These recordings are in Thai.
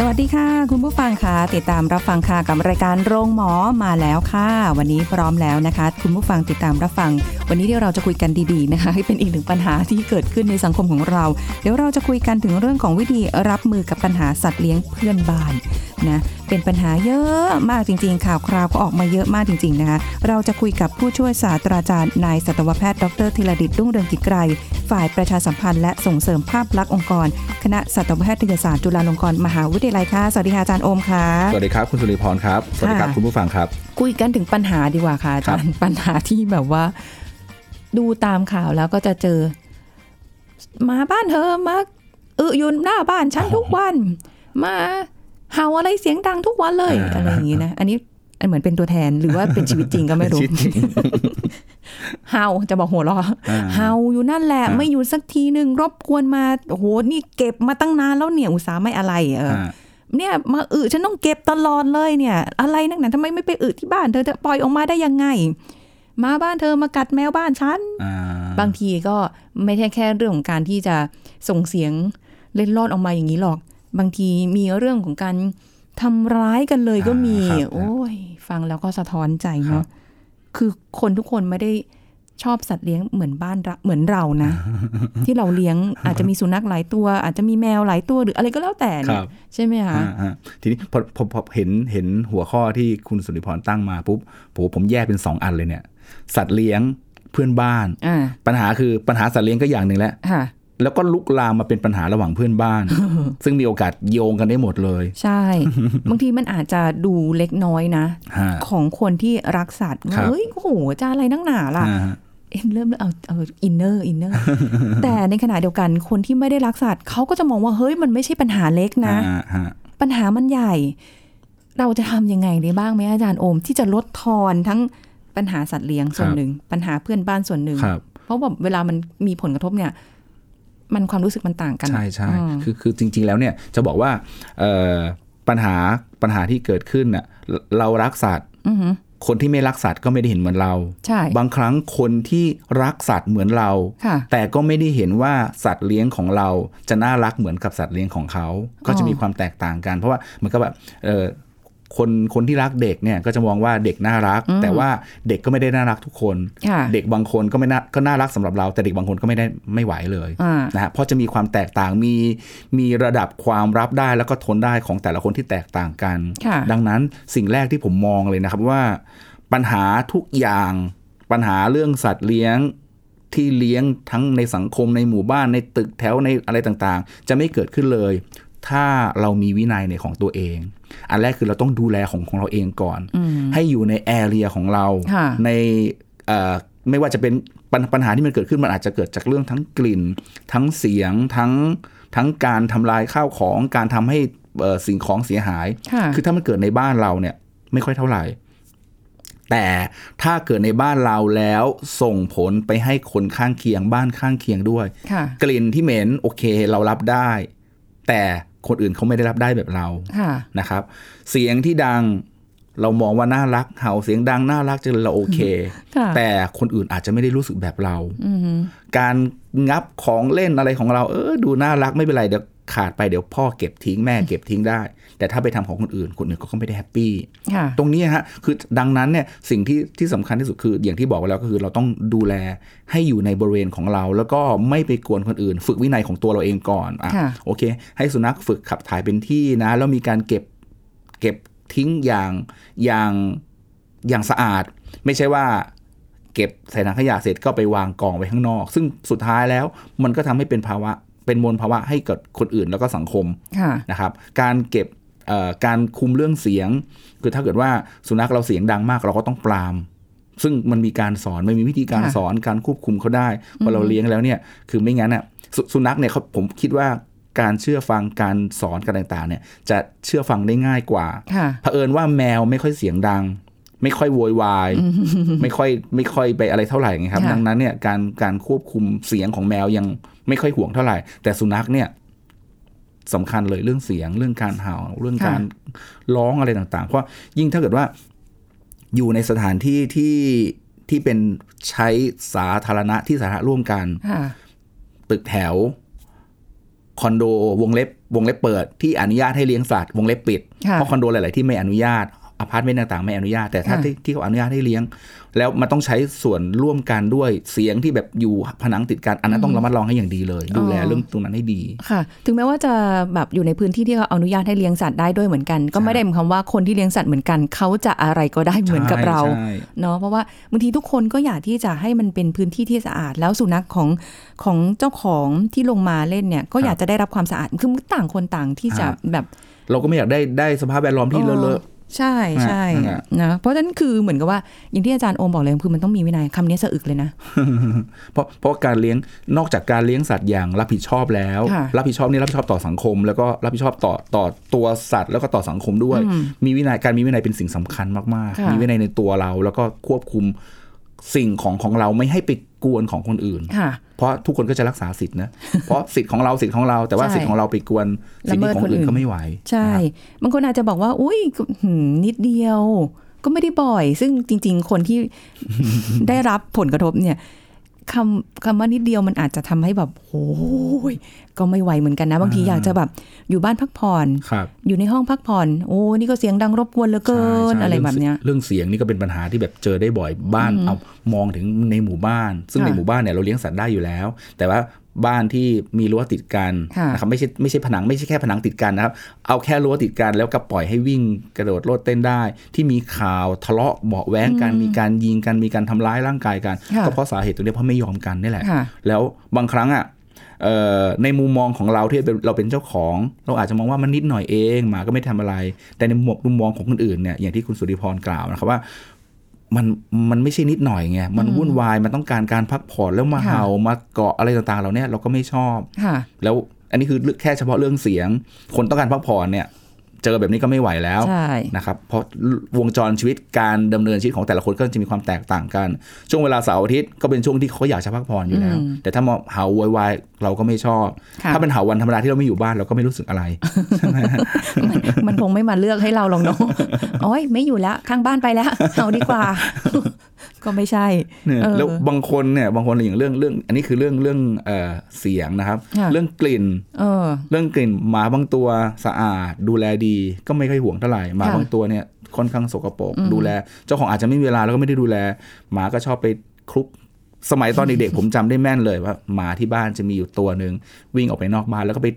สวัสดีค่ะ คุณผู้ฟังค่ะติดตามรับฟังค่ะกับรายการโรงหมอมาแล้วค่ะ วันนี้พร้อมแล้วนะคะ คุณผู้ฟังติดตามรับฟัง วันนี้เดี๋ยวเราจะคุยกันดีๆนะคะให้เป็นอีกหนึ่งปัญหาที่เกิดขึ้นในสังคมของเรา เดี๋ยวเราจะคุยกันถึงเรื่องของวิธีรับมือกับปัญหาสัตว์เลี้ยงเพื่อนบ้านนะ เป็นปัญหาเยอะมากจริง ๆ ข่าวคราวก็ออกมาเยอะมากจริง ๆ นะคะเราจะคุยกับผู้ช่วยศาสตราจารย์นายสัตวแพทย์ดรธีรดิตรุ่งเรืองกิจไกรฝ่ายประชาสัมพันธ์และส่งเสริมภาพลักษณ์องค์กร คณะสัตวแพทยศาสตร์จุฬาลงกรณ์มหาวิทยาลัยค่ะสวัสดีค่ะอาจารย์โอมค่ะสวัสดีครับคุณสุริพรครับสวัสดีครับค่ะคุณผู้ฟังครับคุยกันถึงปัญหาดีกว่าค่ะอาจารย์ปัญหาที่แบบว่า ดูตามข่าวแล้วก็จะเจอ มาบ้านเธอมาเอออยู่หน้าบ้านฉันทุกวัน มา เห่าอะไรเสียงดังทุกวันเลยอ่าอะไรอย่างนี้นะ อันนี้อันเหมือนเป็นตัวแทนหรือว่าเป็นชีวิตจริงก็ไม่รู้ชีวิตจริงเห่าจะบอกหัวเราะอ่าเห่าอยู่นั่นแหละอ่าไม่อยู่สักทีหนึ่งรบกวนมาโอ้โหนี่เก็บมาตั้งนานแล้วเนี่ยอุตส่าห์ไม่อะไร เอออ่าเนี่ยมาอึฉันต้องเก็บตลอดเลยเนี่ย อะไรนักหนาทำไมไม่ไปอึที่บ้านเธอจะปล่อยออกมาได้ยังไงมาบ้านเธอมากัดแมวบ้านฉันอ่าบางทีก็ไม่ใช่แค่เรื่องของการที่จะส่งเสียงเล่นรอดออกมาอย่างนี้หรอก บางทีมีเรื่องของการทำร้ายกันเลยก็มีอ่าครับโอ้ย ฟังแล้วก็สะท้อนใจครัเนาะบคือคนทุกคนไม่ได้ชอบสัตว์เลี้ยงเหมือนบ้านเราเหมือนเรานะ ที่เราเลี้ยงอาจจะมีสุนัขหลายตัว อาจจะมีแมวหลายตัวหรืออะไรก็แล้วแต่คเนี่รัยบใช่ไหมคะอ่าฮะทีนี้พอพอพอเห็นเห็นหัวข้อที่คุณสุริพรตั้งมาปุ๊บโหผมแยกเป็นสองอันเลยเนี่ย สัตว์เลี้ยงเพื่อนบ้านอ่าปัญหาคือปัญหาสัตว์เลี้ยงก็อย่างหนึ่งแล้วค่ะ แล้วก็ลุกลามมาเป็นปัญหาระหว่างเพื่อนบ้าน ซึ่งมีโอกาสโยงกันได้หมดเลย ใช่ บางทีมันอาจจะดูเล็กน้อยนะฮะของคนที่รักสัตว์ครับเฮ้ยโอ้โหจะอะไรนักหนาล่ะอ่าฮะเอ็มเริ่มเอาเอา inner inner แต่ในขณะเดียวกันคนที่ไม่ได้รักสัตว์เขาก็จะมองว่าเฮ้ยมันไม่ใช่ปัญหาเล็กนะอ่าฮะปัญหามันใหญ่ เราจะทำยังไงได้บ้างไหมอาจารย์โอม ที่จะลดทอนทั้งปัญหาสัตว์เลี้ยงส่วนหนึ่งปัญหาเพื่อนบ้านส่วนหนึ่งครับเพราะแบบเวลามันมีผลกระทบเนี่ย มันความรู้สึกมันต่างกันใช่ใช่อืมคือคือจริง ๆ แล้วเนี่ยจะบอกว่าเอ่อปัญหาปัญหาที่เกิดขึ้นน่ะเรารักสัตว์อือหือคนที่ไม่รักสัตว์ก็ไม่ได้เห็นเหมือนเราใช่บางครั้งคนที่รักสัตว์เหมือนเราค่ะแต่ก็ไม่ได้เห็นว่าสัตว์เลี้ยงของเราจะน่ารักเหมือนกับสัตว์เลี้ยงของเขา ก็จะมีความแตกต่างกัน เพราะว่ามันก็แบบเออ คนคนที่รักเด็กเนี่ยก็จะมองว่าเด็กน่ารัก แต่ว่าเด็กก็ไม่ได้น่ารักทุกคนค่ะเด็กบางคนก็ไม่น่าก็น่ารักสำหรับเรา แต่เด็กบางคนก็ไม่ได้ไม่ไหวเลยอ่านะฮะเพราะจะมีความแตกต่างมีมีระดับความรับได้แล้วก็ทนได้ของแต่ละคนที่แตกต่างกันค่ะดังนั้นสิ่งแรกที่ผมมองเลยนะครับว่าปัญหาทุกอย่างปัญหาเรื่องสัตว์เลี้ยงที่เลี้ยงทั้งในสังคมในหมู่บ้านในตึกแถวในอะไรต่างๆ จะไม่เกิดขึ้นเลย ถ้าเรามีวินัยในของตัวเอง อันแรกคือเราต้องดูแลของของเราเองก่อนอืมให้อยู่ในแอเรียของเราค่ะในเอ่อไม่ว่าจะเป็นปัญปัญหาที่มันเกิดขึ้นมันอาจจะเกิดจากเรื่องทั้งกลิ่น ทั้งเสียงทั้งทั้งการทำลายข้าวของการทำให้เอ่อสิ่งของเสียหายค่ะคือถ้ามันเกิดในบ้านเราเนี่ยไม่ค่อยเท่าไหร่ แต่ถ้าเกิดในบ้านเราแล้วส่งผลไปให้คนข้างเคียงบ้านข้างเคียงด้วยค่ะกลิ่นที่เหม็นโอเคเรารับได้ แต่ คนอื่นเขาไม่ได้รับได้แบบเราค่ะนะครับ เสียงที่ดังเรามองว่าน่ารัก เห่าเสียงดังน่ารักจังเลยเราโอเคค่ะแต่คนอื่นอาจจะไม่ได้รู้สึกแบบเราอือหือการงับของเล่นอะไรของเรา เออดูน่ารักไม่เป็นไรเดี๋ยว ขาดไปเดี๋ยวพ่อเก็บทิ้งแม่เก็บทิ้งได้ แต่ถ้าไปทำของคนอื่นคนอื่นก็ไม่ได้ happy ค่ะตรงนี้ฮะคือดังนั้นเนี่ยสิ่งที่ที่สำคัญที่สุดคือ อย่างที่บอกไปแล้วก็คือเราต้องดูแลให้อยู่ในบริเวณของเรา แล้วก็ไม่ไปกวนคนอื่น ฝึกวินัยของตัวเราเองก่อนอะค่ะโอเค ให้สุนัขฝึกขับถ่ายเป็นที่นะแล้วมีการเก็บเก็บทิ้งอย่างอย่างอย่างสะอาด ไม่ใช่ว่าเก็บใส่ถังขยะเสร็จก็ไปวางกองไว้ข้างนอก ซึ่งสุดท้ายแล้วมันก็ทำให้เป็นภาวะ เป็นมลภาวะให้กับคนอื่นแล้วก็สังคมค่ะนะครับ การเก็บเอ่อการคุมเรื่องเสียง คือถ้าเกิดว่าสุนัขเราเสียงดังมากเราก็ต้องปราม ซึ่งมันมีการสอนมันมีวิธีการค่ะสอนการควบคุมเขาได้พอเราเลี้ยงแล้วเนี่ยคือไม่งั้นอะสสุนัขเนี่ยเขาผมคิดว่าการเชื่อฟังการสอนกันต่างๆเนี่ยจะเชื่อฟังได้ง่ายกว่าค่ะเผอิญว่าแมวไม่ค่อยเสียงดัง ไม่ค่อยโวยวาย ไม่ค่อยไม่ค่อยไปอะไรเท่าไหร่ไงครับค่ะดังนั้นเนี่ยการการควบคุมเสียงของแมวยังไม่ค่อยห่วงเท่าไหร่ แต่สุนัขเนี่ยสำคัญเลยเรื่องเสียงเรื่องการเห่าเรื่องการร้องอะไรต่างๆ เพราะยิ่งถ้าเกิดว่าอยู่ในสถานที่ที่ที่เป็นใช้สาธารณะที่สาธารณะร่วมกันค่ะตึกแถว คอนโดวงเล็บ วงเล็บเปิดที่อนุญาตให้เลี้ยงสัตว์วงเล็บปิดค่ะเพราะคอนโดหลาย ๆ ที่ไม่อนุญาต อพาร์ตเมนต์ต่างๆ ไม่อนุญาตแต่ถ้าค่ะที่ที่เขาอนุญาตให้เลี้ยง แล้วมันต้องใช้ส่วนร่วมกันด้วยเสียงที่แบบอยู่ผนังติดกันอันนั้นต้องระมัดระวังให้อย่างดีเลย ดูแลอ๋อเรื่องตรงนั้นให้ดีค่ะ ถึงแม้ว่าจะแบบอยู่ในพื้นที่ที่เขาอนุญาตให้เลี้ยงสัตว์ได้ด้วยเหมือนกัน ก็ไม่ได้หมายความว่าคนที่เลี้ยงสัตว์เหมือนกันเขาจะอะไรก็ได้เหมือนกับเราใช่เนาะเพราะว่าบางทีทุกคนก็อยากที่จะให้มันเป็นพื้นที่ที่สะอาด แล้วสุนัขของของเจ้าของที่ลงมาเล่นเนี่ยก็อยากจะได้รับความสะอาดคือต่างคนต่างที่จะแบบ เราก็ไม่อยากได้ได้สภาพแวดล้อมที่เลอะ ใช่ใช่นั่นแหละนะเพราะฉะนั้นคือเหมือนกับว่าอย่างที่อาจารย์โอมบอกเลยคือมันต้องมีวินัยคำนี้สะอึกเลยนะๆเพราะเพราะการเลี้ยงนอกจากการเลี้ยงสัตว์อย่างรับผิดชอบแล้วค่ะรับผิดชอบนี่รับผิดชอบต่อสังคม แล้วก็รับผิดชอบต่อต่อตัวสัตว์แล้วก็ต่อสังคมด้วยอืมมีวินัยการมีวินัยเป็นสิ่งสำคัญมากค่ะๆมีวินัยในตัวเราแล้วก็ควบคุม สิ่งของของเราไม่ให้ไปกวนของคนอื่นค่ะเพราะทุกคนก็จะรักษาสิทธินะ เพราะสิทธิ์ของเราสิทธิ์ของเราแต่ว่าใช่สิทธิ์ของเราไปกวนสิทธิของคนอื่นละเมิดคนอื่นก็ไม่ไหว ใช่ บางคนอาจจะบอกว่า อุ้ยหืมนิดเดียว ก็ไม่ได้บ่อย ซึ่งจริง ๆ คนที่ได้รับผลกระทบเนี่ย คำคำว่านิดเดียวมันอาจจะทำให้แบบโอ้ยก็ไม่ไหวเหมือนกันนะ บางทีอ่าอยากจะแบบอยู่บ้านพักผ่อนครับอยู่ในห้องพักผ่อนโอ้นี่ก็เสียงดังรบกวนเหลือเกินใช่ใช่อะไรแบบเนี้ยเรื่องเสียงนี่ก็เป็นปัญหาที่แบบเจอได้บ่อยบ้านเอามองถึงในหมู่บ้าน ซึ่งค่ะในหมู่บ้านเนี่ยเราเลี้ยงสัตว์ได้อยู่แล้ว แต่ว่า บ้านที่มีรั้วติดกันค่ะนะครับไม่ใช่ไม่ใช่ผนังไม่ใช่แค่ผนังติดกันนะครับ เอาแค่รั้วติดกันแล้วก็ปล่อยให้วิ่งกระโดดโลดเต้นได้ ที่มีข่าวทะเลาะเบาะแว้งกันมีการยิงกันมีการทำร้ายร่างกายกันค่ะก็เพราะสาเหตุตรงนี้เพราะไม่ยอมกันนี่แหละค่ะแล้วบางครั้งอะเอ่อในมุมมองของเราที่เป็นเราเป็นเจ้าของ เราอาจจะมองว่ามันนิดหน่อยเองหมาก็ไม่ทำอะไร แต่ในมุมมุมมองของคนอื่นเนี่ยอย่างที่คุณสุริพรกล่าวนะครับว่า มันมันไม่ใช่นิดหน่อยไงมันวุ่นวายมันต้องการการพักผ่อนแล้วมาค่ะเห่ามาเกาะอะไรต่างๆเราเนี่ยเราก็ไม่ชอบค่ะแล้วอันนี้คือแค่เฉพาะเรื่องเสียง คนต้องการพักผ่อนเนี่ย เจอแบบนี้ก็ไม่ไหวแล้วใช่นะครับเพราะวงจรชีวิตการดำเนินชีวิตของแต่ละคนก็จะมีความแตกต่างกัน ช่วงเวลาเสาร์อาทิตย์ก็เป็นช่วงที่เขาอยากจะพักผ่อนอยู่แล้วอืมแต่ถ้ามาเห่าโวยวายเราก็ไม่ชอบค่ะถ้าเป็นเห่าวันธรรมดาที่เราไม่อยู่บ้านเราก็ไม่รู้สึกอะไรมันคงไม่มาเลือกให้เราหรอกเนาะโอ้ยไม่อยู่แล้วข้างบ้านไปแล้วเอาดีกว่าก็ไม่ใช่เนี่ยเออแล้วบางคนเนี่ยบางคนอย่างเรื่องเรื่อง อันนี้คือเรื่องเรื่องเอ่อเสียงนะครับค่ะเรื่องกลิ่นเออเรื่องกลิ่นหมาบางตัวสะอาด ดูแลดีก็ไม่ค่อยห่วงเท่าไหร่หมาค่ะบางตัวเนี่ยค่อนข้างสกปรกอืมดูแล เจ้าของอาจจะไม่มีเวลาแล้วก็ไม่ได้ดูแล หมาก็ชอบไปคลุกสมัยตอนเด็กๆผมจำได้แม่นเลยว่าหมาที่บ้านจะมีอยู่ตัวหนึ่งวิ่งออกไปนอกบ้านแล้วก็ไป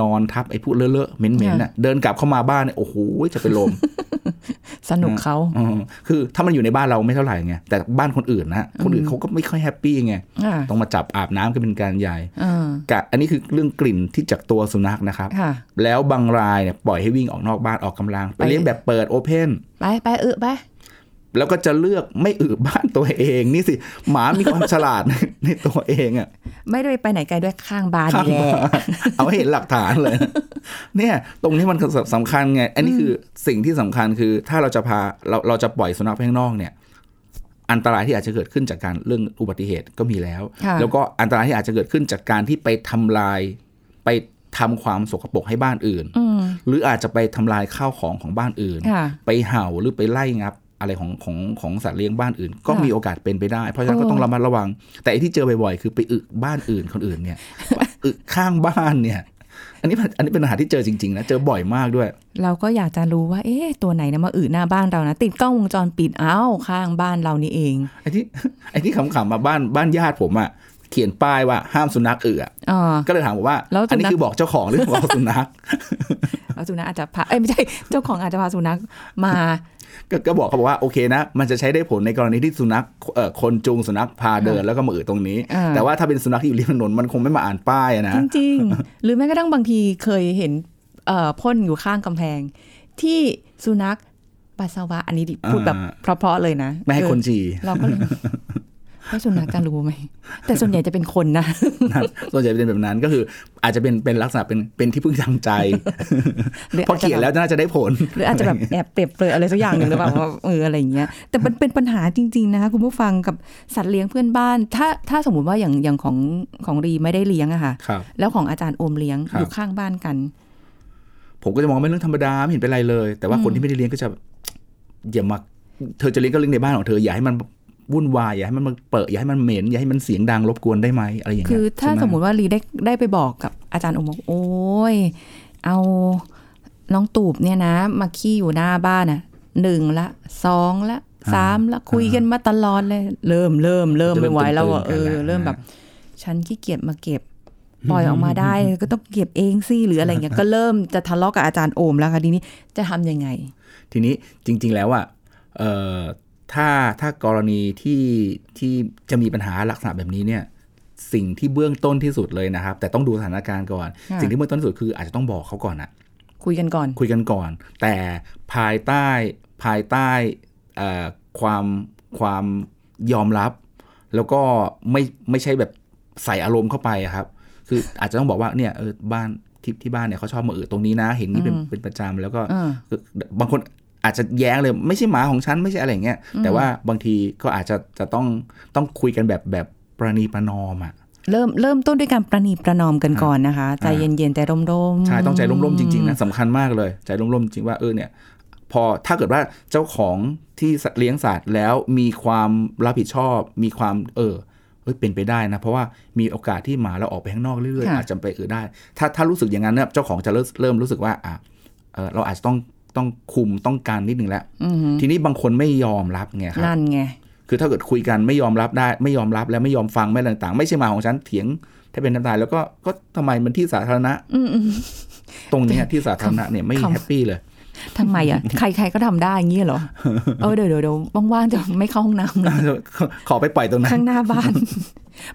นอนทับไอ้พวกเลอะๆเหม็นๆน่ะเดินกลับเข้ามาบ้านเนี่ยโอ้โหจะเป็นลม สนุกเขาอืมคือถ้ามันอยู่ในบ้านเราไม่เท่าไหร่ไงแต่บ้านคนอื่นนะคนอื่นเขาก็ไม่ค่อยแฮปปี้ไงอ่าต้องมาจับอาบน้ำก็เป็นการใหญ่อ่ากะอันนี้คือเรื่องกลิ่นที่จากตัวสุนัขนะครับค่ะแล้วบางรายเนี่ยปล่อยให้วิ่งออกนอกบ้านออกกำลังไปไปเลี้ยงแบบเปิดโอเพนไปไปเออไป แล้วก็จะเลือกไม่อึบ้านตัวเอง นี่สิ หมามีความฉลาดในตัวเองอะไม่ได้ไปไหนไกลด้วยข้างบ้านข้างนี่แหละบ้านเอาให้เห็นหลักฐานเลย เนี่ย ตรงนี้มันสำคัญไง อันนี้คือสิ่งที่สำคัญคือ ถ้าเราจะพาเราเราจะปล่อยสุนัขไปข้างนอกเนี่ย อันตรายที่อาจจะเกิดขึ้นจากการเรื่องอุบัติเหตุก็มีแล้วค่ะแล้วก็อันตรายที่อาจจะเกิดขึ้นจากการที่ไปทำลายไปทำความสกปรกให้บ้านอื่นอืมหรืออาจจะไปทำลายข้าวของของบ้านอื่นค่ะไปเห่าหรือไปไล่งับ อะไรของของของสัตว์เลี้ยงบ้านอื่น ก็ค่ะมีโอกาสเป็นไปได้ เพราะฉะนั้นก็โอ้ต้องระมัดระวัง แต่ไอ้ที่เจอบ่อยๆคือไปอึบ้านอื่นคนอื่นเนี่ยอึข้างบ้านเนี่ย อันนี้อันนี้เป็นปัญหาที่เจอจริงๆนะเจอบ่อยมากด้วย เราก็อยากจะรู้ว่า เอ๊ะตัวไหนนะมาอืดหน้าบ้านเรานะติดกล้องวงจรปิดอ้าวข้างบ้านเรานี่เองไอ้ที่ไอ้ที่ขำๆมาบ้านบ้านญาติผมอะ เขียนป้ายว่าห้ามสุนัขอึอะอ่าก็เลยถามผมว่าแล้วสุนัขอันนี้คือบอกเจ้าของหรือบอกสุนัขแล้วสุนัขอาจจะพาเอ้ยไม่ใช่เจ้าของอาจจะพาสุนัขมาก็ก็บอกเขาบอกว่าโอเคนะ มันจะใช้ได้ผลในกรณีที่สุนัขเอ่อคนจูงสุนัขพาเดินแล้วก็มาอึตรงนี้อ่าแต่ว่าถ้าเป็นสุนัขที่อยู่ริมถนนมันคงไม่มาอ่านป้ายอะนะจริงๆ หรือแม้กระทั่งบางทีเคยเห็นเอ่อพ่นอยู่ข้างกำแพง ที่สุนัขปัสสาวะอันนี้ดิพูดแบบอ่าเพราะๆเลยนะ ไม่ให้คนเออฉี่เราก็เลย แล้วสุนัขจะรู้ไหมแต่ส่วนใหญ่จะเป็นคนนะนั่นส่วนใหญ่เป็นแบบนั้นก็คืออาจจะเป็นเป็นลักษณะเป็นเป็นที่พึ่งทางใจหรือพออาจจะเขียนแล้วน่าจะได้ผล หรืออาจจะแบบแอบเปรียบเปรยอะไรสักอย่างหนึ่งหรือเปล่าว่าเอออะไรอย่างเงี้ยแต่มันเป็นปัญหาจริง ๆนะคะคุณผู้ฟังกับสัตว์เลี้ยงเพื่อนบ้าน ถ้าถ้าสมมติว่าอย่างอย่างของของรีไม่ได้เลี้ยงอะค่ะครับแล้วของอาจารย์โอมเลี้ยงครับอยู่ข้างบ้านกัน ผมก็จะมองว่าเป็นเรื่องธรรมดาไม่เห็นเป็นไรเลย แต่ว่าคนที่ไม่ได้เลี้ยงก็จะอย่ามาเธอจะเลี้ยงก็เลี้ยงในบ้านของเธออย่าให้มัน วุ่นวายอย่าให้มันมาเปิดอย่าให้มันเหม็นอย่าให้มันเสียงดังรบกวนได้ไหมอะไรอย่างเงี้ยคือถ้าใช่ไหสมมติว่ารีได้ได้ไปบอกกับอาจารย์โอมบอกโอ้ยเอาน้องตูบเนี่ยนะ มาขี้อยู่หน้าบ้านอะหนึ่งละสองละสามละคุยกันมาตลอดเลย เริ่มเริ่มเริ่มไม่ไหวแล้วอะเออ เริ่มแบบ ฉันขี้เกียจมาเก็บปล่อยออกมาได้ก็ต้องเก็บเองสิหรืออะไรเงี้ยก็เริ่มจะทะเลาะกับอาจารย์โอมแล้วค่ะทีนี้จะทำยังไง ทีนี้จริง ๆแล้วอะเอ่อ ถ้าถ้ากรณีที่ที่จะมีปัญหาลักษณะแบบนี้เนี่ยสิ่งที่เบื้องต้นที่สุดเลยนะครับ แต่ต้องดูสถานการณ์ก่อนค่ะสิ่งที่เบื้องต้นที่สุดคืออาจจะต้องบอกเขาก่อนนะคุยกันก่อน คุยกันก่อน แต่ภายใต้ภายใต้เอ่อความความยอมรับ แล้วก็ไม่ไม่ใช่แบบใส่อารมณ์เข้าไปอะครับ คืออาจจะต้องบอกว่าเนี่ยเออบ้านที่ที่บ้านเนี่ยเขาชอบมาเออตรงนี้นะ เห็นนี่เป็นอืมเป็นประจำแล้วก็เออคือบางคน อาจจะแย้งเลยไม่ใช่หมาของฉันไม่ใช่อะไรอย่างเงี้ยแต่ว่าบางทีก็อาจจะจะต้องต้องคุยกันแบบแบบประนีประนอมอะเริ่มเริ่มต้นด้วยการประนีประนอมกันก่อนนะคะ ใจอ่าเย็นๆใจร่มๆใช่ต้องใจร่มๆจริงๆนะสำคัญมากเลย ใจร่มๆจริงว่าเออเนี่ยพอถ้าเกิดว่าเจ้าของที่สัตว์เลี้ยงสัตว์แล้วมีความรับผิดชอบ มีความเออเอ้ยเป็นไปได้นะ เพราะว่ามีโอกาสที่หมาเราออกไปข้างนอกเรื่อยๆค่ะอาจจะไปเออได้ ถ้าถ้ารู้สึกอย่างนั้นเนี่ยเจ้าของจะเริ่มเริ่มรู้สึกว่าอะเออเราอาจจะต้อง ต้องคุมต้องการนิดนึงแล้วอือหือทีนี้บางคนไม่ยอมรับไงครับนั่นไงคือถ้าเกิดคุยกันไม่ยอมรับได้ ไม่ยอมรับแล้วไม่ยอมฟังไม่อะไรต่าง ๆ ไม่ใช่หมาของฉันเถียง ถ้าเป็นน้ำตายแล้วก็ก็ทำไมมันที่สาธารณะอืมอืมตรงเนี้ยที่สาธารณะเนี่ยไม่คำแฮปปี้เลยทำไมอะใครๆก็ทำได้อย่างงี้เหรอเออเดี๋ยวเดี๋ยวเดี๋ยวว่างๆจะไม่เข้าห้องน้ำเลยขอไปปล่อยตรงนั้นข้างหน้าบ้าน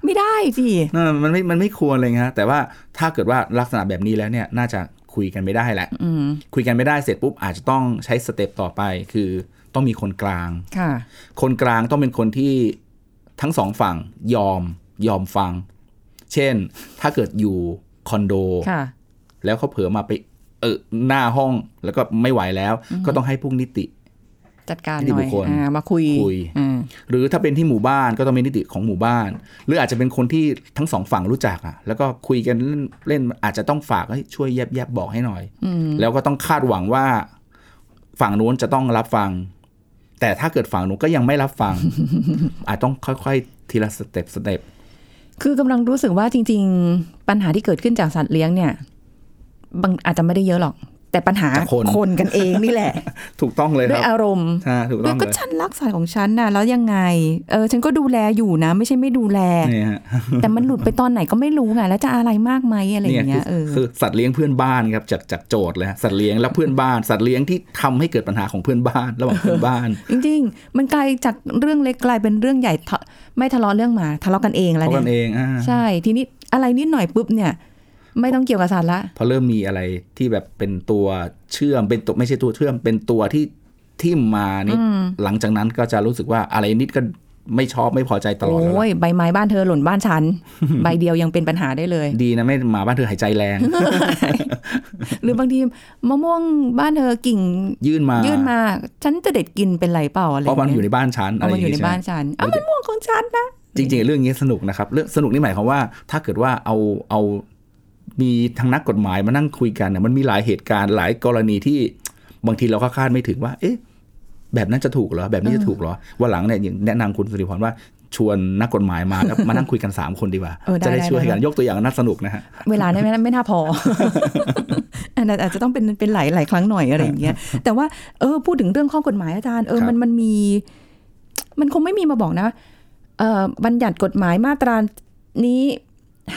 ไม่ได้สินั่นมันไม่มันไม่ควรเลยฮะแต่ว่าถ้าเกิดว่าลักษณะแบบนี้แล้วเนี่ยน่าจะ คุยกันไม่ได้แหละอืมคุยกันไม่ได้เสร็จปุ๊บอาจจะต้องใช้สเต็ปต่อไป คือต้องมีคนกลางค่ะ คนกลางต้องเป็นคนที่ทั้งสองฝั่งยอมยอมฟัง เช่น ถ้าเกิดอยู่คอนโดค่ะแล้วเขาเผลอมาไปเออหน้าห้องแล้วก็ไม่ไหวแล้ว ก็ต้องให้พวกนิติ จัดการนิติหน่บุอยคคลอ่ามาคุยคุยอืมหรือถ้าเป็นที่หมู่บ้านก็ต้องมีนิติของหมู่บ้าน หรืออาจจะเป็นคนที่ทั้งสองฝั่งรู้จักอะแล้วก็คุยกันเล่นเล่นอาจจะต้องฝากให้ช่วยแยบแยบบอกให้หน่อยอืมแล้วก็ต้องคาดหวังว่า ฝั่งนู้นจะต้องรับฟัง แต่ถ้าเกิดฝั่งนู้นก็ยังไม่รับฟัง อาจต้องค่อยๆ ทีละสเต็ปสเต็ปคือกำลังรู้สึกว่าจริง ๆ ปัญหาที่เกิดขึ้นจากสัตว์เลี้ยงเนี่ยบางอาจจะไม่ได้เยอะหรอก แต่ปัญหาจากคนคนกันเองนี่แหละ ถูกต้องเลยด้ควรับยอารมณ์ใช่ถูกแล้ต้วองก็เลยฉันรักสัตว์ของฉันน่ะแล้วยังไงเออฉันก็ดูแลอยู่นะ ไม่ใช่ไม่ดูแลเนี่ยฮะแต่มันหลุดไปตอนไหนก็ไม่รู้ไงแล้วจะอะไรมากไหมอะไรอย่างเงี้ยคืเออคือสัตว์เลี้ยงเพื่อนบ้านครับจากจากโจทย์เลยฮะสัตว์เลี้ยงและเพื่อนบ้านสัตว์เลี้ยงที่ทำให้เกิดปัญหาของเพื่อนบ้านระหว่างเพื่อนบ้าน จริง ๆ มันกลายจากเรื่องเล็กกลายเป็นเรื่องใหญ่ทะไม่ทะเลาะเรื่องหมาทะเลาะกันเองแล้วเขาเนี่กันยเองอ่าใช่ทีนี้อะไรนิดหน่อยปุ๊บเนี่ย ไม่ต้องเกี่ยวกับสัตว์ละพอเริ่มมีอะไรที่แบบเป็นตัวเชื่อมเป็นตัวไม่ใช่ตัวเชื่อม เป็นตัวที่ทิ่มมานี่หลังจากนั้นก็จะรู้สึกว่าอะไรนิดก็ไม่ชอบไม่พอใจตลอดแล้วโอ้ล่ะยใบไม้บ้านเธอหล่นบ้านฉัน ใบเดียวยังเป็นปัญหาได้เลย ดีนะไม่หมาบ้านเธอหายใจแรง หรือบางทีมะม่วงบ้านเธอกิ่ง ยื่นมา ยื่นมา ฉันจะเด็ดกินเป็นไรเปล่าอะไรเพราะมันอยู่ในบ้านฉันเอาอะไรอมันย่างอยู่ในงี้ใช่ไหมบ้านฉันอ้าวมะม่วงของฉันนะจริงๆ เรื่องนี้สนุกนะครับเรื่องสนุกนี่หมายความว่าถ้าเกิดว่าเอาเอา มีทางนักกฎหมายมานั่งคุยกันเนี่ยมันมีหลายเหตุการณ์หลายกรณีที่บางทีเราก็คาดไม่ถึงว่า เอ๊ะ แบบนั้นจะถูกเหรอ แบบนี้จะถูกเหรอวันหลังเนี่ยอย่างแนะนำคุณสุริพรว่าชวนนักกฎหมายมาแล้วมานั่งคุยกันสามคนดีกว่าเออได้จะได้ได้ช่วยได้กันยกตัวอย่างน่าสนุกนะฮะ เวลาได้ไหมไม่น่าพออันนั้นอาจจะต้องเป็นเป็นหลายหลายครั้งหน่อยอะไรอย่างเงี้ยแต่ว่าเออพูดถึงเรื่องข้อกฎหมายอาจารย์เออครับมันมันมี มันคงไม่มีมาบอกนะ เอ่อบัญญัติกฎหมายมาตรานี้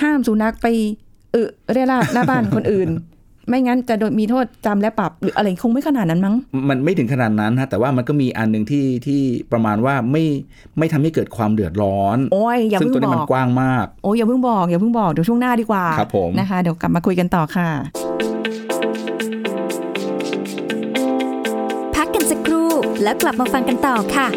ห้ามสุนัขไปเออเรียราดหน้าบ้านคนอื่น ไม่งั้นจะโดนมีโทษจำและปรับหรืออะไรคงไม่ขนาดนั้นมั้ง มันไม่ถึงขนาดนั้นฮะแต่ว่ามันก็มีอันหนึ่งที่ที่ประมาณว่าไม่ไม่ทำให้เกิดความเดือดร้อนโอ้ยอย่าซึ่งเพิ่งตัวนี้บมัอนกกว้างมากโอ้ยอย่าเพิ่งบอกอย่าเพิ่งบอกเดี๋ยวช่วงหน้าดีกว่าครับผมนะคะเดี๋ยวกลับมาคุยกันต่อค่ะพักกันสักครู่แล้วกลับมาฟังกันต่อค่ะ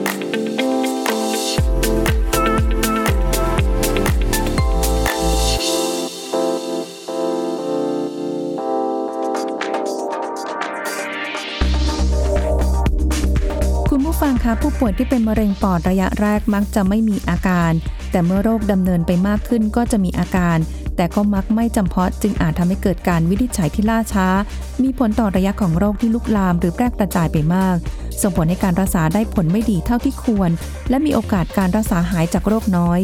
ผู้ป่วยที่เป็นมะเร็งปอดระยะแรกมักจะไม่มีอาการ แต่เมื่อโรคดำเนินไปมากขึ้นก็จะมีอาการ แต่ก็มักไม่จำเพาะจึงอาจทำให้เกิดการวินิจฉัยที่ล่าช้า มีผลต่อระยะของโรคที่ลุกลามหรือแพร่กระจายไปมาก ส่งผลให้การรักษาได้ผลไม่ดีเท่าที่ควร และมีโอกาสการรักษาหายจากโรคน้อย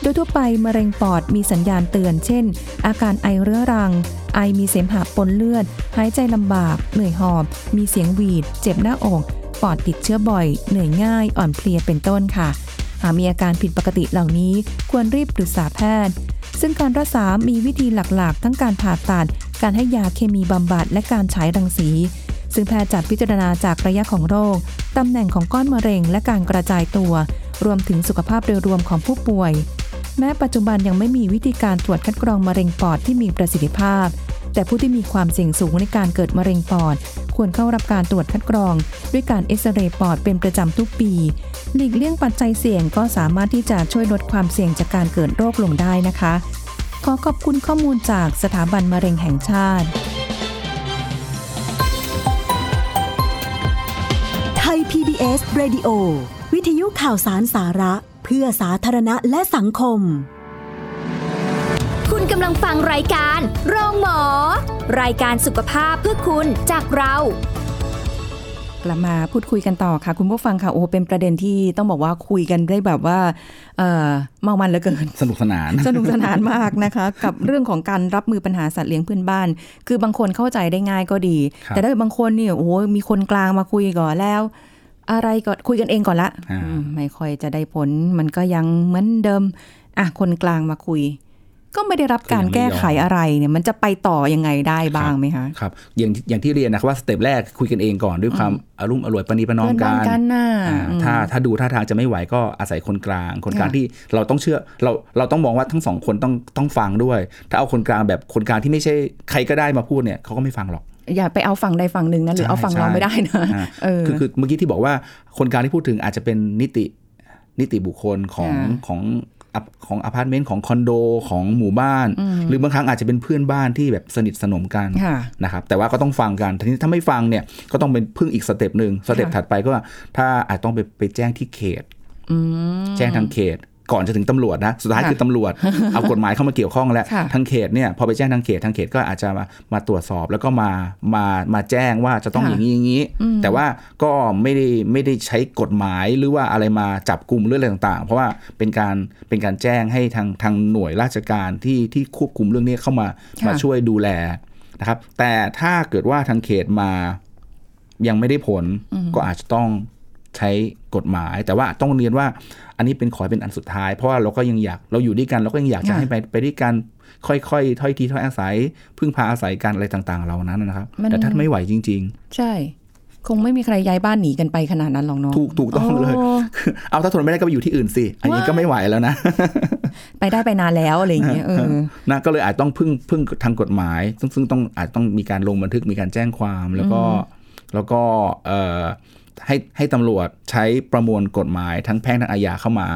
โดยทั่วไปมะเร็งปอดมีสัญญาณเตือน เช่น อาการไอเรื้อรังไอมีเสมหะปนเลือด หายใจลำบาก เหนื่อยหอบ มีเสียงหวีด เจ็บหน้าอก ปอดติดเชื้อบ่อย เหนื่อยง่าย อ่อนเพลียเป็นต้นค่ะ หากมีอาการผิดปกติเหล่านี้ควรรีบปรึกษาแพทย์ ซึ่งการรักษา มีวิธีหลักๆ ทั้งการผ่าตัด การให้ยาเคมีบำบัด และการฉายรังสี ซึ่งแพทย์จัดพิจารณาจากระยะของโรค ตำแหน่งของก้อนมะเร็ง และการกระจายตัว รวมถึงสุขภาพโดยรวมของผู้ป่วย แม้ปัจจุบันยังไม่มีวิธีการตรวจคัดกรองมะเร็งปอดที่มีประสิทธิภาพแต่ผู้ที่มีความเสี่ยงสูงในการเกิดมะเร็งปอด ควรเข้ารับการตรวจคัดกรอง ด้วยการเอ็กซเรย์ปอดเป็นประจำทุกปี หลีกเลี่ยงปัจจัยเสี่ยงก็สามารถที่จะช่วยลดความเสี่ยงจากการเกิดโรคลงได้นะคะ ขอขอบคุณข้อมูลจากสถาบันมะเร็งแห่งชาติ ไทย PBS Radio วิทยุข่าวสารสาระ เพื่อสาธารณะและสังคม กำลังฟังรายการ โรงหมอ รายการสุขภาพเพื่อคุณจากเรา กลับมาพูดคุยกันต่อค่ะ คุณผู้ฟังค่ะโอ้เป็นประเด็นที่ต้องบอกว่าคุยกันได้แบบว่าเอ่อเมามันเหลือเกิน สนุกสนาน สนุกสนานมากนะคะ กับเรื่องของการรับมือปัญหาสัตว์เลี้ยงเพื่อนบ้าน คือบางคนเข้าใจได้ง่ายก็ดี ครับแต่ถ้าบางคนเนี่ยโอ้โหมีคนกลางมาคุยก่อนแล้ว อะไรก็คุยกันเองก่อนละอ่า อืมไม่ค่อยจะได้ผลมันก็ยังเหมือนเดิม อะคนกลางมาคุย ก็ไม่ได้รับการแก้ไขอะไรเนี่ยมันจะไปต่อยังไงได้บ้างไหมคะครับอย่างอย่างที่เรียนนะครับว่า step แรกคุยกันเองก่อนด้วยความอารมณ์อร่วยปณีประนอมเพื่อนกับ้านนกันน่ะอ่าอืมถ้าถ้าดูท่าทางจะไม่ไหวก็อาศัยคนกลาง คนกลางค่ะที่เราต้องเชื่อเราเราต้องมองว่าทั้งสองคนต้องต้องฟังด้วย ถ้าเอาคนกลางแบบคนกลางที่ไม่ใช่ใครก็ได้มาพูดเนี่ยเขาก็ไม่ฟังหรอกอย่าไปเอาฝั่งใดฝั่งหนึ่งนะหรือใช่เอาฝั่งเราใช่ไม่ได้นะอ่าเออคือคือเมื่อกี้ที่บอกว่าคนกลางที่พูดถึงอาจจะเป็นนิตินิติบุคคลของค่ะของอพ ของอพาร์ตเมนต์ของคอนโดของหมู่บ้าน หรือบางครั้งอาจจะเป็นเพื่อนบ้านที่แบบสนิทสนมกันค่ะนะครับแต่ว่าก็ต้องฟังกันทีนี้ถ้าไม่ฟังเนี่ยก็ต้องเป็นพึ่งอีก step หนึ่ง step ค่ะถัดไปก็ว่าถ้าอาจต้องไปไปแจ้งที่เขตอืมแจ้งทางเขต ก่อนจะถึงตำรวจนะสุดท้ายค่ะคือตำรวจเอากฎหมายเข้ามาเกี่ยวข้องแล้วค่ะทางเขตเนี่ยพอไปแจ้งทางเขตทางเขตก็อาจจะมามาตรวจสอบแล้วก็มามามาแจ้งว่าจะต้องค่ะอย่างนี้อย่างนี้ แต่ว่าก็ไม่ได้ไม่ได้ใช้กฎหมายหรือว่าอะไรมาจับกลุ่มเรื่องอะไรต่างๆ เพราะว่าเป็นการเป็นการแจ้งให้ทางทางหน่วยราชการที่ที่ควบคุมเรื่องนี้เข้ามาค่ะมาช่วยดูแลนะครับ แต่ถ้าเกิดว่าทางเขตมายังไม่ได้ผลก็อาจจะต้อง ใช้กฎหมาย แต่ว่าต้องเรียนว่าอันนี้เป็นขอให้เป็นอันสุดท้าย เพราะว่าเราก็ยังอยากเราอยู่ด้วยกัน เราก็ยังอยากจะค่ะให้ไปไปด้วยกันค่อยๆถ้อยทีถ้อยอาศัย พึ่งพาอาศัยกันอะไรต่างๆ เหล่านั้นนะครับมันแต่ถ้าไม่ไหวจริงใช่ คงไม่มีใครย้ายบ้านหนีกันไปขนาดนั้นหรอกเนาะๆถูกถูกต้องเลยโเอาถ้าทนไม่ได้ก็ไปอยู่ที่อื่นสิอันนี้ก็ไม่ไหวแล้วนะ ไปได้ไปนานแล้วอะไรอย่างเงี้ยเออนะก็เลยอาจต้องพึ่งพึ่งทางกฎหมาย ซึ่งซึ่งต้องอาจต้องมีการลงบันทึกมีการแจ้งความแล้วก็แล้วก็เอ่อ ให้ให้ตำรวจใช้ประมวลกฎหมายทั้งแพ่งทั้งอาญาเข้ามา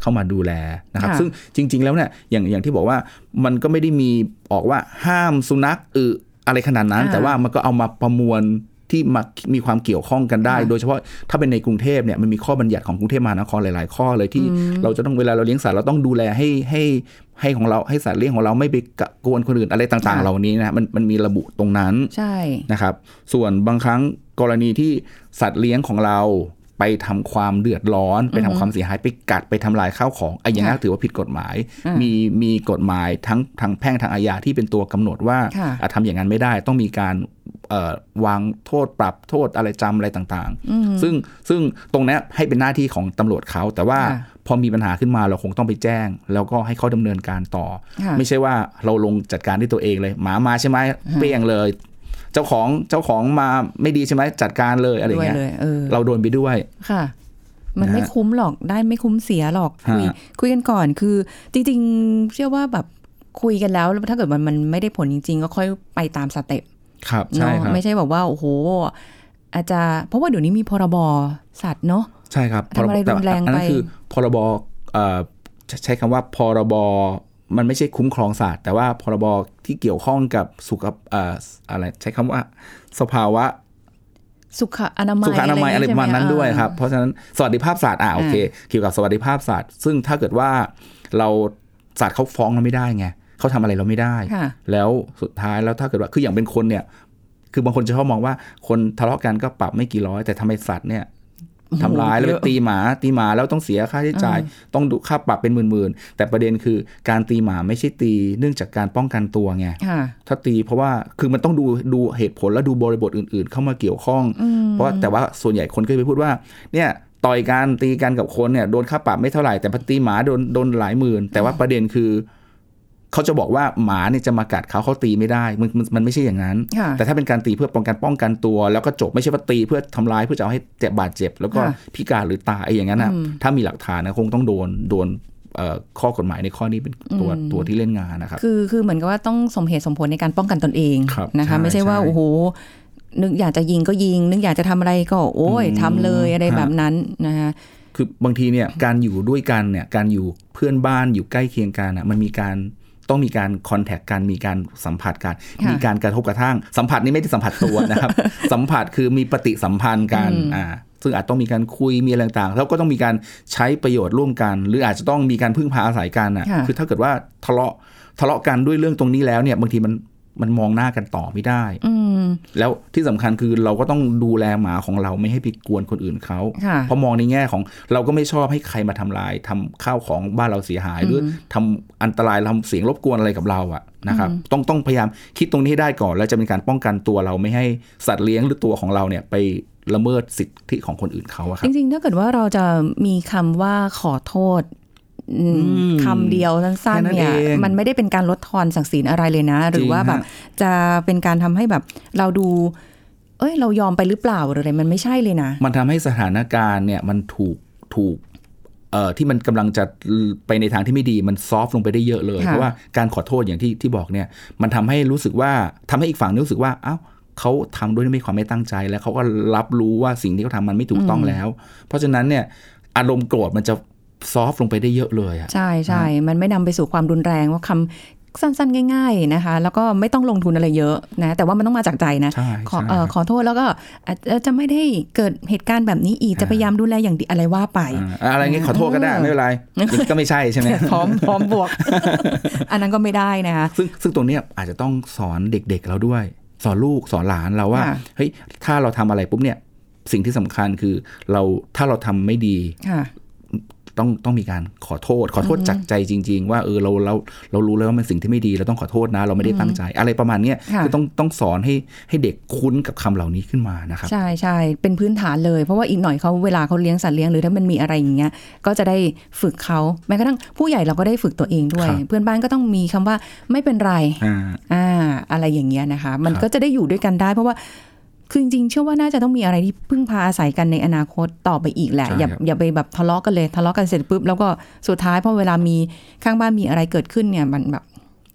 เข้ามาดูแลนะครับค่ะซึ่งจริง ๆ แล้วเนี่ยอย่างอย่างที่บอกว่ามันก็ไม่ได้มีออกว่าห้ามสุนัขอึอะไรขนาดนั้นอ่าแต่ว่ามันก็เอามาประมวลที่มามีความเกี่ยวข้องกันได้ค่ะโดยเฉพาะถ้าเป็นในกรุงเทพเนี่ยมันมีข้อบัญญัติของกรุงเทพมหานครหลาย ๆ ข้อเลยที่เราจะต้องเวลาเราเลี้ยงสัตว์เราต้องดูแลให้ให้ให้ของเราให้สัตว์เลี้ยงของเราไม่ไปกะกวนคนอื่นอะไรต่างค่ะๆเหล่านี้นะมันมันมีระบุตรงนั้นใช่นะครับ ส่วนบางครั้ง กรณีที่สัตว์เลี้ยงของเราไปทำความเดือดร้อน ไปทำความเสียหายไปกัดไปทำลายข้าวของไอ้อย่างนั้นค่ะถือว่าผิดกฎหมายอ่ามีมีมีกฎหมายทั้งทางแพ่งทางอาญาที่เป็นตัวกำหนดว่าค่ะอะทำอย่างนั้นไม่ได้ต้องมีการเอ่อวางโทษปรับโทษอะไรจำอะไรต่างๆ ซึ่งซึ่งตรงเนี้ยให้เป็นหน้าที่ของตำรวจเขา แต่ว่าค่ะพอมีปัญหาขึ้นมาเราคงต้องไปแจ้ง แล้วก็ให้เขาดำเนินการต่อค่ะไม่ใช่ว่าเราลงจัดการด้วยตัวเองเลย หมามาใช่ไหมเปรี้ยงเลย เจ้าของเจ้าของมาไม่ดีใช่ไหมจัดการเลยอะไรด้วยเงี้ยเลยเออเราโดนไปด้วยค่ะมันนะฮะไม่คุ้มหรอกได้ไม่คุ้มเสียหรอกคุยฮะคุยกันก่อนคือ จริงๆ เชื่อว่าแบบคุยกันแล้ว ถ้าเกิดมันมันไม่ได้ผลจริง ๆ ก็ค่อยไปตาม stepครับใช่เนาะครับไม่ใช้แบบว่าโอ้โห อาจจะเพราะว่าเดี๋ยวนี้มีพรบสัตว์เนาะใช่ครับทำอะไรแต่รุนแรงไปอันนั้นคือพรบเอ่อใช้คำว่าพรบ มันไม่ใช่คุ้มครองสัตว์แต่ว่าพรบที่เกี่ยวข้องกับสุขเอ่ออะไรใช้คำว่า สภาวะ สุขอนามัยสุขอนามัยอะไรประมาณนั้นใช่ไหมครับด้วย เพราะฉะนั้นสวัสดิภาพสัตว์อ่าโอเคเกี่ยวกับสวัสดิภาพศาสตร์ ซึ่งถ้าเกิดว่าเราศาสตร์เขาฟ้องเราไม่ได้ไงเขาทำอะไรเราไม่ได้ค่ะแล้วสุดท้ายแล้วถ้าเกิดว่าคืออย่างเป็นคนเนี่ย คือบางคนจะชอบมองว่าคนทะเลาะกันก็ปรับไม่กี่ร้อยแต่ทำไมสัตว์เนี่ย ทำร้ายแล้วไปตีหมาตีหมาแล้วต้องเสียค่าใช้จ่าย ต้องดูค่าปรับเป็นหมื่นๆแต่ประเด็นคือการตีหมาไม่ใช่ตี เนื่องจากการป้องกันตัวไงค่ะถ้าตีเพราะว่าคือมันต้องดูดูเหตุผลและดูบริบทอื่น ๆ เข้ามาเกี่ยวข้อง เพราะว่าแต่ว่าส่วนใหญ่คนก็จะไปพูดว่าเนี่ยต่อยกันตีกันกับคนเนี่ยโดนค่าปรับไม่เท่าไหร่แต่พอตีหมาโดนโดนหลายหมื่น แต่ว่าประเด็นคือ เขาจะบอกว่าหมาเนี่ยจะมากัดเขาเขาตีไม่ได้มันมันมันไม่ใช่อย่างนั้นค่ะแต่ถ้าเป็นการตีเพื่อป้องกันป้องกันตัว แล้วก็จบไม่ใช่ว่าตีเพื่อทำร้ายเพื่อจะเอาให้เจ็บบาดเจ็บ แล้วก็ค่ะพิการหรือตายอย่างนั้นนะถ้ามีหลักฐานนะคงต้องโดนโดนเอ่อข้อกฎหมายในข้อนี้เป็นตัวตัวที่เล่นงานนะครับ คือคือเหมือนกับว่าต้องสมเหตุสมผลในการป้องกันตนเองครับนะคะใช่ไม่ใช่ว่าใช่โอ้โหนึกอยากจะยิงก็ยิง นึกอยากจะทำอะไรก็โอ้ยอืมทำเลยอะไรฮะแบบนั้นนะคะคือบางทีเนี่ยการอยู่ด้วยกันเนี่ยการอยู่เพื่อนบ้านอยู่ใกล้เคียงกันอะมันมีการ ต้องมีการคอนแทคกันมีการสัมผัสกันค่ะมีการกระทบกระทั่ง สัมผัสนี่ไม่ได้สัมผัสตัวนะครับ สัมผัสคือมีปฏิสัมพันธ์กันอ่าซึ่งอาจต้องมีการคุยมีอะไรต่างๆ แล้วก็ต้องมีการใช้ประโยชน์ร่วมกัน หรืออาจจะต้องมีการพึ่งพาอาศัยกันอะค่ะคือถ้าเกิดว่าทะเลาะทะเลาะกันด้วยเรื่องตรงนี้แล้วเนี่ยบางทีมัน มันมองหน้ากันต่อไม่ได้อืมแล้วที่สำคัญคือเราก็ต้องดูแลหมาของเราไม่ให้ไปกวนคนอื่นเขาค่ะเพราะมองในแง่ของเราก็ไม่ชอบให้ใครมาทำลายทำข้าวของบ้านเราเสียหายหรือทำอันตรายทำเสียงรบกวนอะไรกับเราอะนะครับ ต้องต้องพยายามคิดตรงนี้ให้ได้ก่อน แล้วจะเป็นการป้องกันตัวเราไม่ให้สัตว์เลี้ยงหรือตัวของเราเนี่ยไปละเมิดสิทธิของคนอื่นเขาอะคจรับริงๆถ้าเกิดว่าเราจะมีคำว่าขอโทษอืมอืม คำเดียวสั้นแค่นั้ๆนเนี่ยเองมันไม่ได้เป็นการลดทอนศักดิ์ศรีอะไรเลยนะ หรือว่าจริงฮะแบบจะเป็นการทำให้แบบเราดู เอ้ยเรายอมไปหรือเปล่าหรืออะไรมันไม่ใช่เลยนะ มันทำให้สถานการณ์เนี่ยมันถูกถูกเอ่อที่มันกำลังจะไปในทางที่ไม่ดีมันซอฟต์ลงไปได้เยอะเลยค่ะเพราะว่าการขอโทษอย่างที่ที่บอกเนี่ยมันทำให้รู้สึกว่าทำให้อีกฝั่งนึงรู้สึกว่าเอ้าเขาทำด้วยไม่ความไม่ตั้งใจแล้วเขาก็รับรู้ว่าสิ่งที่เขาทำมันไม่ถูกต้องแล้ว เพราะฉะนั้นเนี่ยอารมณ์โกรธมันจะ ซอฟต์ลงไปได้เยอะเลยอะใช่ใช่มันไม่นำไปสู่ความรุนแรงว่าคำสั้นๆ ง่าย ๆนะคะ แล้วก็ไม่ต้องลงทุนอะไรเยอะนะ แต่ว่ามันต้องมาจากใจนะใช่ขอใช่เอ่อขอโทษแล้วก็อาจจะจะไม่ได้เกิดเหตุการณ์แบบนี้อีกจะพยายามดูแลอย่างดีอะไรว่าไปอ่าอะไรเงี้ยขอโทษก็ได้ไม่เป็นไรก็ไม่ใช่ใช่ไหมพร้อมพร้อมบวก อันนั้นก็ไม่ได้นะคะซึ่งซึ่งตรงเนี้ยอาจจะต้องสอนเด็กๆเราด้วย สอนลูกสอนหลานเราว่าค่ะเฮ้ยถ้าเราทำอะไรปุ๊บเนี่ยสิ่งที่สำคัญคือเราถ้าเราทำไม่ดีค่ะ ต้องต้องมีการขอโทษ ขอโทษจากใจจริง ๆ ว่าเออเราเราเรารู้แล้วว่ามันสิ่งที่ไม่ดีเราต้องขอโทษนะ เราไม่ได้ตั้งใจ อะไรประมาณเนี้ยค่ะคือต้องต้องสอนให้ให้เด็กคุ้นกับคำเหล่านี้ขึ้นมานะครับใช่ใช่เป็นพื้นฐานเลย เพราะว่าอีกหน่อยเขาเวลาเขาเลี้ยงสัตว์เลี้ยงหรือถ้ามันมีอะไรอย่างเงี้ยก็จะได้ฝึกเขาแม้กระทั่งผู้ใหญ่เราก็ได้ฝึกตัวเองด้วยครับเพื่อนบ้านก็ต้องมีคำว่าไม่เป็นไรอ่าอ่าอะไรอย่างเงี้ยนะคะ มันครับก็จะได้อยู่ด้วยกันได้ เพราะว่า คือจริงๆเชื่อว่าน่าจะต้องมีอะไรที่พึ่งพาอาศัยกันในอนาคตต่อไปอีกแหละใช่อย่าครับอย่าไปแบบทะเลาะกันเลยทะเลาะกันเสร็จปุ๊บแล้วก็สุดท้ายพอเวลามีข้างบ้านมีอะไรเกิดขึ้นเนี่ยมันแบบ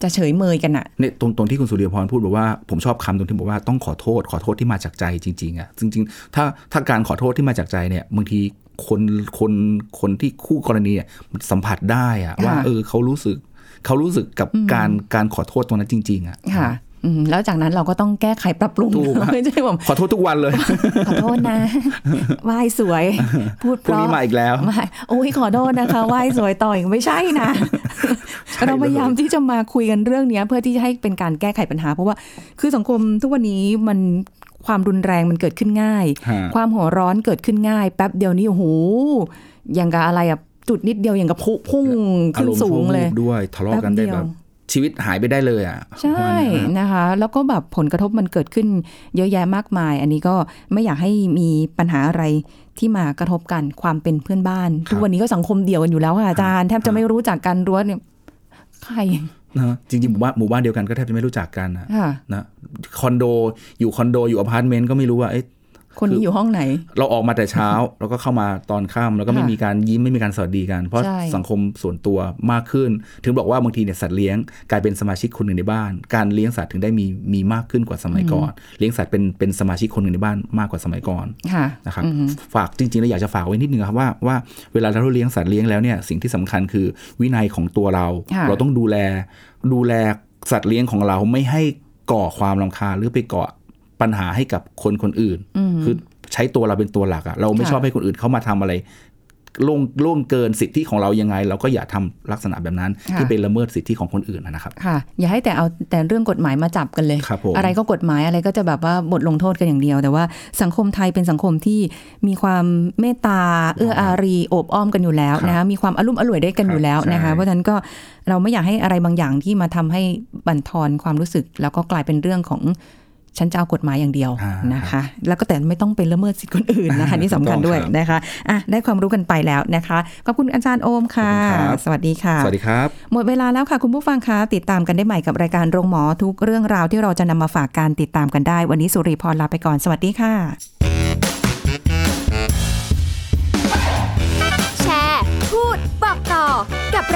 จะเฉยเมยกันอะเนี่ยตรงตรงที่คุณสุริยพรพูดบอกว่าผมชอบคำตรงที่บอกว่าต้องขอโทษ ขอโทษที่มาจากใจจริงๆอะจริงๆ ถ้าถ้าการขอโทษที่มาจากใจเนี่ยบางทีคนคนคนที่คู่กรณีเนี่ยมันสัมผัสได้อะว่าเออเขารู้สึกเขารู้สึกกับการการขอโทษตรงนั้นจริง ๆอะค่ะอืม แล้วจากนั้นเราก็ต้องแก้ไขปรับปรุงถูกครับไม่ใช่ผมขอโทษทุกวันเลย ขอโทษนะไหว้สวย พูดพรุ่งนี้เพราะมาอีกแล้วไม่โอ้ยขอโทษนะคะไหว้สวยต่ออีกไม่ใช่นะใช่เลยเราพยายามที่จะมาคุยกันเรื่องเนี้ยเพื่อที่จะให้เป็นการแก้ไขปัญหา เพราะว่าคือสังคมทุกวันนี้มันความรุนแรงมันเกิดขึ้นง่ายฮะความหัวร้อนเกิดขึ้นง่าย แป๊บเดียวนี้โอ้โหอย่างกับอะไรอะจุดนิดเดียวอย่างกับพุพุ่งอาขึ้นรมณ์สูชั่วงวูเลยบด้วยทะเลาะกันได้แป๊บเดียวแบบ ชีวิตหายไปได้เลยอะใช่นะคะ แล้วก็แบบผลกระทบมันเกิดขึ้นเยอะแยะมากมาย อันนี้ก็ไม่อยากให้มีปัญหาอะไรที่มากระทบกันความเป็นเพื่อนบ้าน ทุกวันนี้ก็สังคมเดียวกันอยู่แล้วค่ะอาจารย์แทบจะไม่รู้จักกันรั้วเนี่ยใครนะจริงๆหมู่บ้านหมู่บ้านเดียวกันก็แทบจะไม่รู้จักกันนะค่ะนะคอนโดอยู่คอนโดอยู่อพาร์ตเมนต์ก็ไม่รู้ว่าเอ๊ะ คนนี้อยู่ห้องไหน เราออกมาแต่เช้า แล้วก็เข้ามาตอนค่ำแล้วก็ไม่ค่ะมีการยิ้มไม่มีการสวัสดีกัน เพราะใช่สังคมส่วนตัวมากขึ้น ถึงบอกว่าบางทีเนี่ยสัตว์เลี้ยงกลายเป็นสมาชิกคนหนึ่งในบ้าน การเลี้ยงสัตว์ถึงได้มีมีมากขึ้นกว่าสมัยก่อน เลี้ยงสัตว์เป็นเป็นสมาชิกคนหนึ่งในบ้านมากกว่าสมัยก่อนค่ะนะครับอืมฝากจริงๆแล้วอยากจะฝากไว้นิดนึงครับว่าว่าเวลาเราเลี้ยงสัตว์เลี้ยงแล้วเนี่ยสิ่งที่สำคัญคือวินัยของตัวเราค่ะเราต้องดูแลดูแลสัตว์เลี้ยงของเราไม่ให้ก่อความรำคาญหรือไปก่อ ปัญหาให้กับคนคนอื่นอืมคือใช้ตัวเราเป็นตัวหลักอะเราไม่ค่ะชอบให้คนอื่นเข้ามาทำอะไรล่วงล่วงเกินสิทธิของเรายังไง เราก็อย่าทำลักษณะแบบนั้น ที่เป็นละเมิดสิทธิของคนอื่นนะครับค่ะ อย่าให้แต่เอาแต่เรื่องกฎหมายมาจับกันเลยครับผมอะไรก็กฎหมายอะไรก็จะแบบว่าบทลงโทษกันอย่างเดียว แต่ว่าสังคมไทยเป็นสังคมที่มีความเมตตาเอื้ออารีโอบอ้อมกันอยู่แล้วครับนะคะมีความอารมณ์อร่วยได้กันอยู่แล้วครับนะคะใช่เพราะฉะนั้นก็เราไม่อยากให้อะไรบางอย่างที่มาทำให้บั่นทอนความรู้สึก แล้วก็กลายเป็นเรื่องของ ฉันจะเอากฎหมายอย่างเดียวอ่านะคะ แล้วก็แต่ไม่ต้องไปละเมิดสิทธิคนอื่นนะคะนี่สำคัญด้วยถูกต้องครับนะคะอะได้ความรู้กันไปแล้วนะคะขอบคุณอาจารย์โอมค่ะขอบคุณครับสวัสดีค่ะ สวัสดีครับ หมดเวลาแล้วค่ะคุณผู้ฟังคะติดตามกันได้ใหม่กับรายการโรงหมอทุกเรื่องราวที่เราจะนำมาฝากการติดตามกันได้ วันนี้สุริพรลาไปก่อนสวัสดีค่ะ